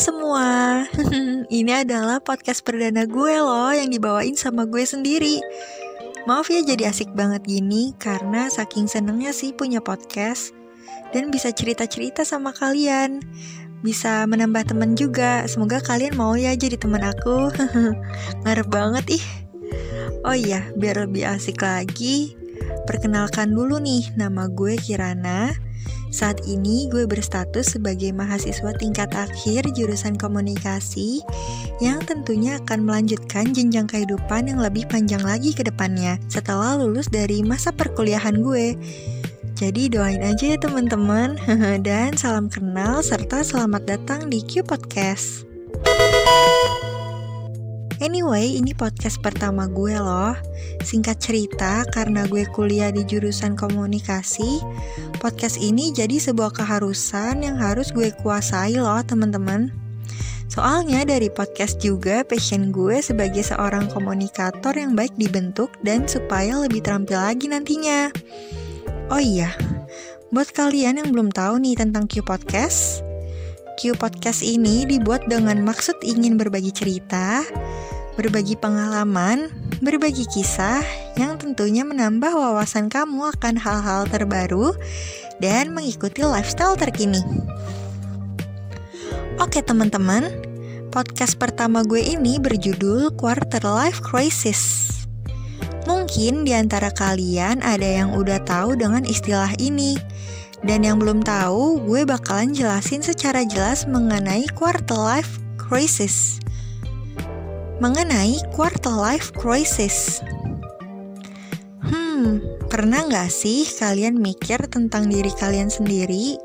semua, ini adalah podcast perdana gue loh yang dibawain sama gue sendiri. Maaf ya jadi asik banget gini karena saking senengnya sih punya podcast dan bisa cerita-cerita sama kalian. Bisa menambah teman juga. Semoga kalian mau ya jadi teman aku. Ngarep banget ih. Oh iya, biar lebih asik lagi, perkenalkan dulu nih nama gue Kirana saat ini gue berstatus sebagai mahasiswa tingkat akhir jurusan komunikasi yang tentunya akan melanjutkan jenjang kehidupan yang lebih panjang lagi ke depannya setelah lulus dari masa perkuliahan gue. Jadi doain aja ya teman-teman dan salam kenal serta selamat datang di Q Podcast. Anyway, ini podcast pertama gue loh. Singkat cerita, karena gue kuliah di jurusan komunikasi, podcast ini jadi sebuah keharusan yang harus gue kuasai loh teman-teman. Soalnya dari podcast juga passion gue sebagai seorang komunikator yang baik dibentuk dan supaya lebih terampil lagi nantinya. Oh iya, buat kalian yang belum tahu nih tentang Q Podcast, Q Podcast ini dibuat dengan maksud ingin berbagi cerita, berbagi pengalaman, berbagi kisah yang tentunya menambah wawasan kamu akan hal-hal terbaru dan mengikuti lifestyle terkini. Oke teman-teman, podcast pertama gue ini berjudul Quarter Life Crisis. Mungkin di antara kalian ada yang udah tahu dengan istilah ini. Dan yang belum tahu, gue bakalan jelasin secara jelas mengenai quarter life crisis mengenai quarter life crisis. Hmm, pernah nggak sih kalian mikir tentang diri kalian sendiri?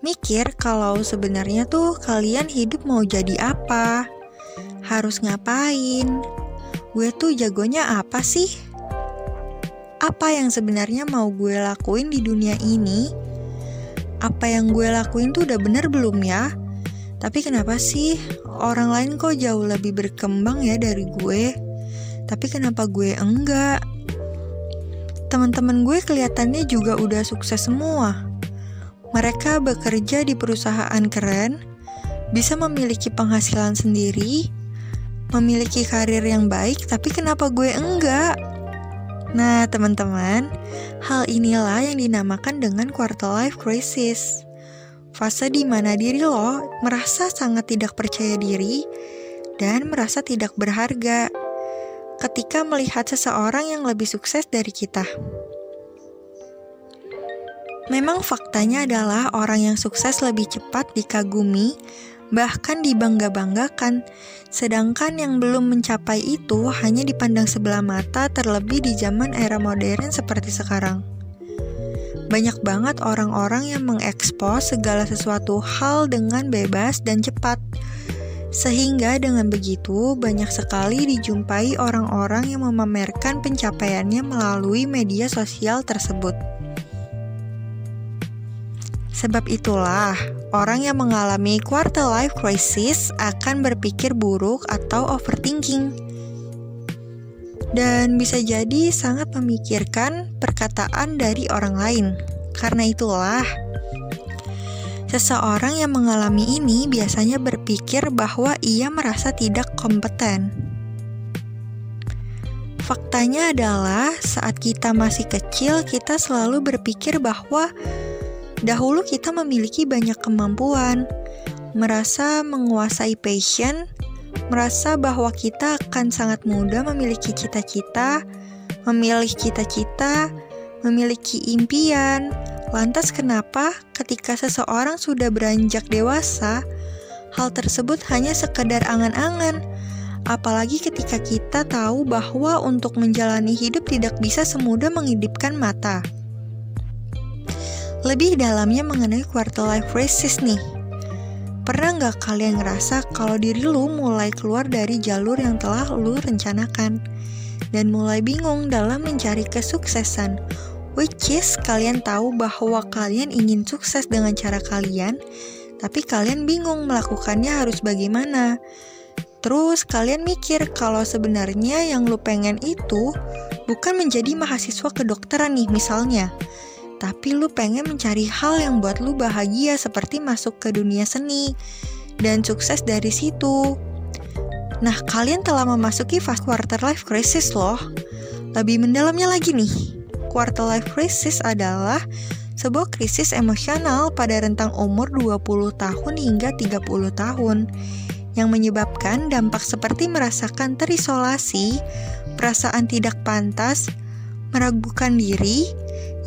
Mikir kalau sebenarnya tuh kalian hidup mau jadi apa? Harus ngapain? Gue tuh jagonya apa sih? Apa yang sebenarnya mau gue lakuin di dunia ini? Apa yang gue lakuin tuh udah bener belum ya? Tapi kenapa sih orang lain kok jauh lebih berkembang ya dari gue? Tapi kenapa gue enggak? Teman-teman gue kelihatannya juga udah sukses semua. Mereka bekerja di perusahaan keren, bisa memiliki penghasilan sendiri, memiliki karir yang baik, tapi kenapa gue enggak? Nah, teman-teman, hal inilah yang dinamakan dengan quarter life crisis fase di mana diri lo merasa sangat tidak percaya diri dan merasa tidak berharga ketika melihat seseorang yang lebih sukses dari kita. Memang faktanya adalah orang yang sukses lebih cepat dikagumi, bahkan dibangga-banggakan, sedangkan yang belum mencapai itu hanya dipandang sebelah mata terlebih di zaman era modern seperti sekarang banyak banget orang-orang yang mengekspos segala sesuatu hal dengan bebas dan cepat. Sehingga dengan begitu banyak sekali dijumpai orang-orang yang memamerkan pencapaiannya melalui media sosial tersebut. Sebab itulah, orang yang mengalami quarter life crisis akan berpikir buruk atau overthinking dan bisa jadi sangat memikirkan perkataan dari orang lain. Karena itulah, seseorang yang mengalami ini biasanya berpikir bahwa ia merasa tidak kompeten. Faktanya adalah, saat kita masih kecil, kita selalu berpikir bahwa dahulu kita memiliki banyak kemampuan, merasa menguasai passion, merasa bahwa kita akan sangat mudah memiliki cita-cita, memilih cita-cita, memiliki impian. Lantas kenapa ketika seseorang sudah beranjak dewasa, hal tersebut hanya sekedar angan-angan? Apalagi ketika kita tahu bahwa untuk menjalani hidup tidak bisa semudah mengidipkan mata. Lebih dalamnya mengenai quarter life crisis nih, Pernah nggak kalian ngerasa kalau diri lu mulai keluar dari jalur yang telah lu rencanakan dan mulai bingung dalam mencari kesuksesan? Which is kalian tahu bahwa kalian ingin sukses dengan cara kalian, tapi kalian bingung melakukannya harus bagaimana. Terus kalian mikir kalau sebenarnya yang lu pengen itu bukan menjadi mahasiswa kedokteran nih misalnya, tapi lu pengen mencari hal yang buat lu bahagia seperti masuk ke dunia seni, dan sukses dari situ. Nah, kalian telah memasuki fase quarter life crisis loh. Lebih mendalamnya lagi nih, quarter life crisis adalah sebuah krisis emosional pada rentang umur 20 tahun hingga 30 tahun yang menyebabkan dampak seperti merasakan terisolasi, perasaan tidak pantas, meragukan diri,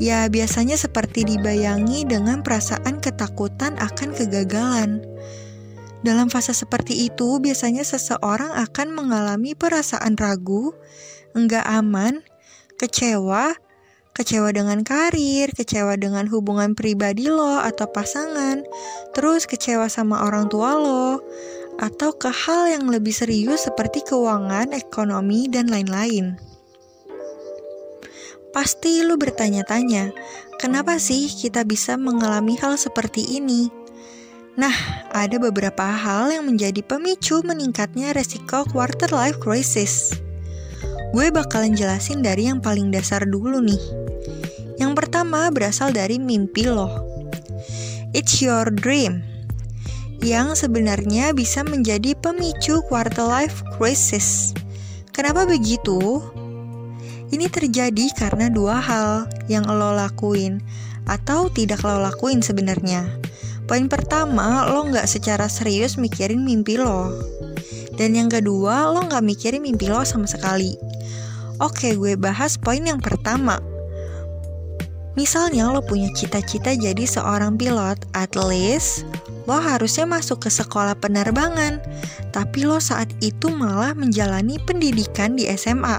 ya biasanya seperti dibayangi dengan perasaan ketakutan akan kegagalan. Dalam fase seperti itu, biasanya seseorang akan mengalami perasaan ragu, enggak aman, kecewa, kecewa dengan karir, kecewa dengan hubungan pribadi lo atau pasangan, terus kecewa sama orang tua lo, atau ke hal yang lebih serius seperti keuangan, ekonomi, dan lain-lain. Pasti lu bertanya-tanya, kenapa sih kita bisa mengalami hal seperti ini? Nah, ada beberapa hal yang menjadi pemicu meningkatnya resiko quarter life crisis. Gue bakalan jelasin dari yang paling dasar dulu nih. Yang pertama berasal dari mimpi lo. It's your dream. Yang sebenarnya bisa menjadi pemicu quarter life crisis. Kenapa begitu? Ini terjadi karena dua hal yang lo lakuin atau tidak lo lakuin sebenarnya. Poin pertama, lo nggak secara serius mikirin mimpi lo. Dan yang kedua, lo nggak mikirin mimpi lo sama sekali. Oke, gue bahas poin yang pertama. Misalnya lo punya cita-cita jadi seorang pilot, at least lo harusnya masuk ke sekolah penerbangan. Tapi lo saat itu malah menjalani pendidikan di SMA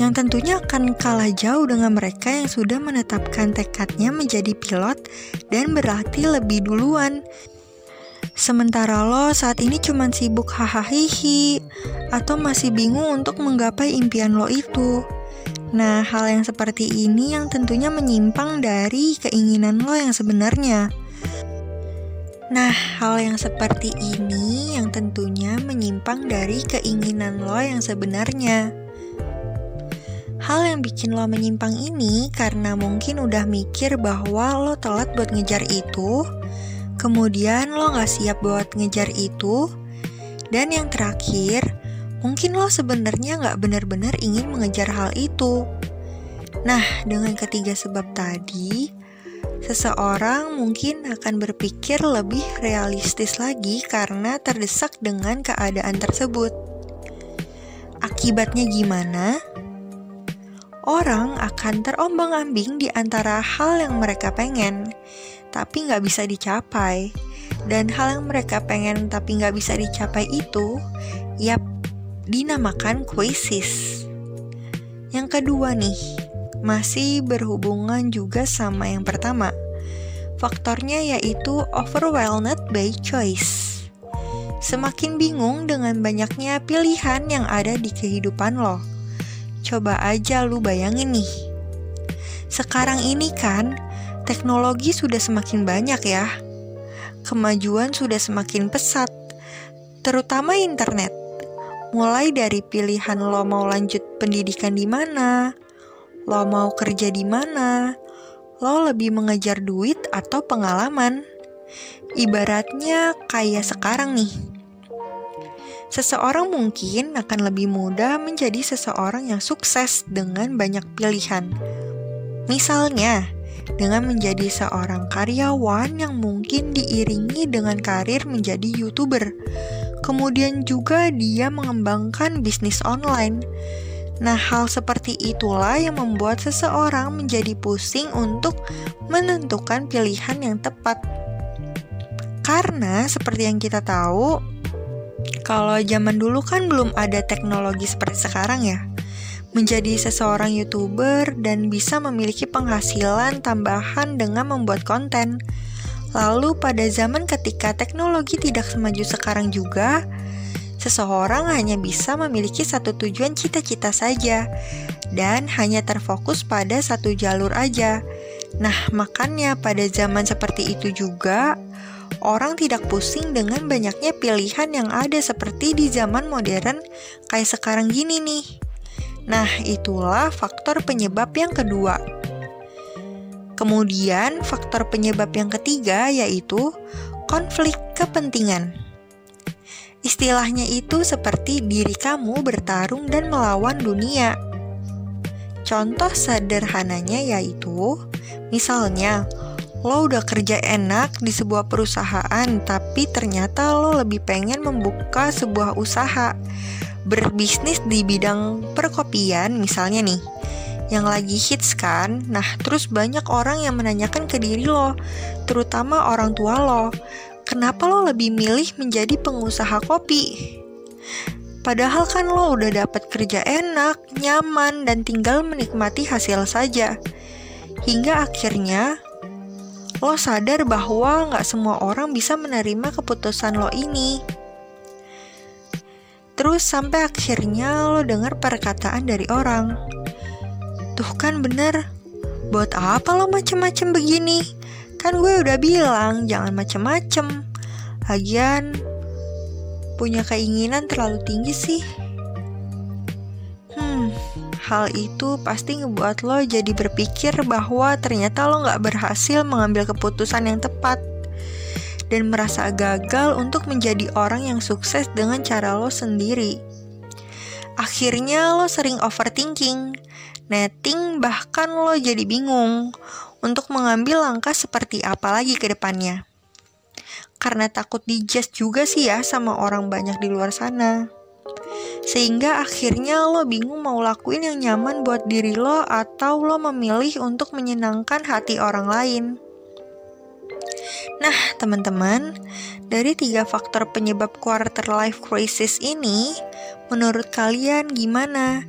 yang tentunya akan kalah jauh dengan mereka yang sudah menetapkan tekadnya menjadi pilot dan berlatih lebih duluan. Sementara lo saat ini cuma sibuk hahaha atau masih bingung untuk menggapai impian lo itu. Nah, hal yang seperti ini yang tentunya menyimpang dari keinginan lo yang sebenarnya. Nah, hal yang seperti ini yang tentunya menyimpang dari keinginan lo yang sebenarnya. Hal yang bikin lo menyimpang ini karena mungkin udah mikir bahwa lo telat buat ngejar itu, kemudian lo gak siap buat ngejar itu, dan yang terakhir, mungkin lo sebenarnya gak benar-benar ingin mengejar hal itu. Nah, dengan ketiga sebab tadi, seseorang mungkin akan berpikir lebih realistis lagi karena terdesak dengan keadaan tersebut. Akibatnya gimana? Orang akan terombang-ambing di antara hal yang mereka pengen, tapi nggak bisa dicapai. Dan hal yang mereka pengen tapi nggak bisa dicapai itu, yap, dinamakan krisis. Yang kedua nih, masih berhubungan juga sama yang pertama. Faktornya yaitu overwhelmed by choice. Semakin bingung dengan banyaknya pilihan yang ada di kehidupan lo Coba aja lu bayangin nih. Sekarang ini kan teknologi sudah semakin banyak ya. Kemajuan sudah semakin pesat, terutama internet. Mulai dari pilihan lo mau lanjut pendidikan di mana, lo mau kerja di mana, lo lebih mengejar duit atau pengalaman. Ibaratnya kayak sekarang nih, seseorang mungkin akan lebih mudah menjadi seseorang yang sukses dengan banyak pilihan. Misalnya, dengan menjadi seorang karyawan yang mungkin diiringi dengan karir menjadi YouTuber. Kemudian juga dia mengembangkan bisnis online. Nah, hal seperti itulah yang membuat seseorang menjadi pusing untuk menentukan pilihan yang tepat. Karena seperti yang kita tahu, kalau zaman dulu kan belum ada teknologi seperti sekarang ya. Menjadi seseorang YouTuber dan bisa memiliki penghasilan tambahan dengan membuat konten. Lalu pada zaman ketika teknologi tidak semaju sekarang juga, seseorang hanya bisa memiliki satu tujuan cita-cita saja dan hanya terfokus pada satu jalur aja. Nah, makanya pada zaman seperti itu juga orang tidak pusing dengan banyaknya pilihan yang ada seperti di zaman modern kayak sekarang gini nih. Nah, itulah faktor penyebab yang kedua. Kemudian, faktor penyebab yang ketiga yaitu konflik kepentingan. Istilahnya itu seperti diri kamu bertarung dan melawan dunia. Contoh sederhananya yaitu, misalnya, lo udah kerja enak di sebuah perusahaan, tapi ternyata lo lebih pengen membuka sebuah usaha berbisnis di bidang perkopian, misalnya nih, yang lagi hits kan. Nah, terus banyak orang yang menanyakan ke diri lo, terutama orang tua lo, kenapa lo lebih milih menjadi pengusaha kopi? Padahal kan lo udah dapat kerja enak, nyaman, dan tinggal menikmati hasil saja. Hingga akhirnya lo sadar bahwa nggak semua orang bisa menerima keputusan lo ini. Terus sampai akhirnya lo dengar perkataan dari orang. Tuh kan bener, buat apa lo macem-macem begini? Kan gue udah bilang jangan macem-macem. Lagian punya keinginan terlalu tinggi sih. Hal itu pasti ngebuat lo jadi berpikir bahwa ternyata lo gak berhasil mengambil keputusan yang tepat dan merasa gagal untuk menjadi orang yang sukses dengan cara lo sendiri. Akhirnya lo sering overthinking, netting, bahkan lo jadi bingung untuk mengambil langkah seperti apa lagi ke depannya. Karena takut dijudge juga sih ya sama orang banyak di luar sana. Sehingga akhirnya lo bingung mau lakuin yang nyaman buat diri lo atau lo memilih untuk menyenangkan hati orang lain. Nah, teman-teman, dari tiga faktor penyebab quarter life crisis ini, menurut kalian gimana?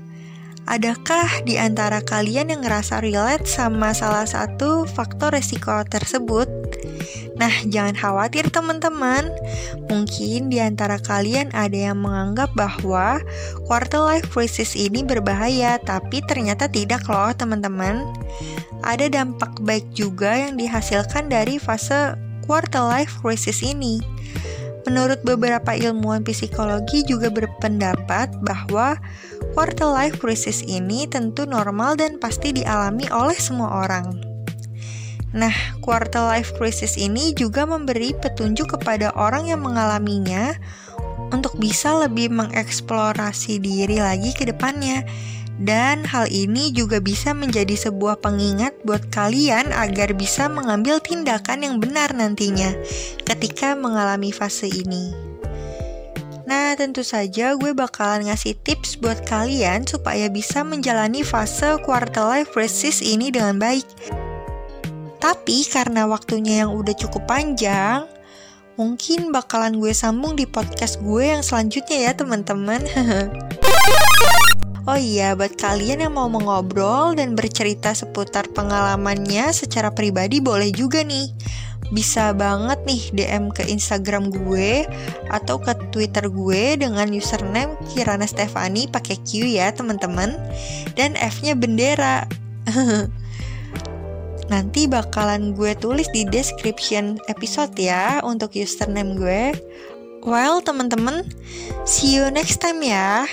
Adakah di antara kalian yang ngerasa relate sama salah satu faktor resiko tersebut? Nah, jangan khawatir teman-teman. Mungkin di antara kalian ada yang menganggap bahwa quarter life crisis ini berbahaya, tapi ternyata tidak loh teman-teman. Ada dampak baik juga yang dihasilkan dari fase quarter life crisis ini. Menurut beberapa ilmuwan psikologi juga berpendapat bahwa quarter life crisis ini tentu normal dan pasti dialami oleh semua orang. Nah, quarter life crisis ini juga memberi petunjuk kepada orang yang mengalaminya untuk bisa lebih mengeksplorasi diri lagi ke depannya dan hal ini juga bisa menjadi sebuah pengingat buat kalian agar bisa mengambil tindakan yang benar nantinya ketika mengalami fase ini. Nah, tentu saja gue bakalan ngasih tips buat kalian supaya bisa menjalani fase quarter life crisis ini dengan baik. Tapi karena waktunya yang udah cukup panjang, mungkin bakalan gue sambung di podcast gue yang selanjutnya ya teman-teman. Oh iya, buat kalian yang mau mengobrol dan bercerita seputar pengalamannya secara pribadi boleh juga nih. Bisa banget nih DM ke Instagram gue atau ke Twitter gue dengan username Kirana Stefani pakai Q ya teman-teman dan F-nya bendera. Nanti bakalan gue tulis di description episode ya untuk username gue. Well, teman-teman, see you next time ya.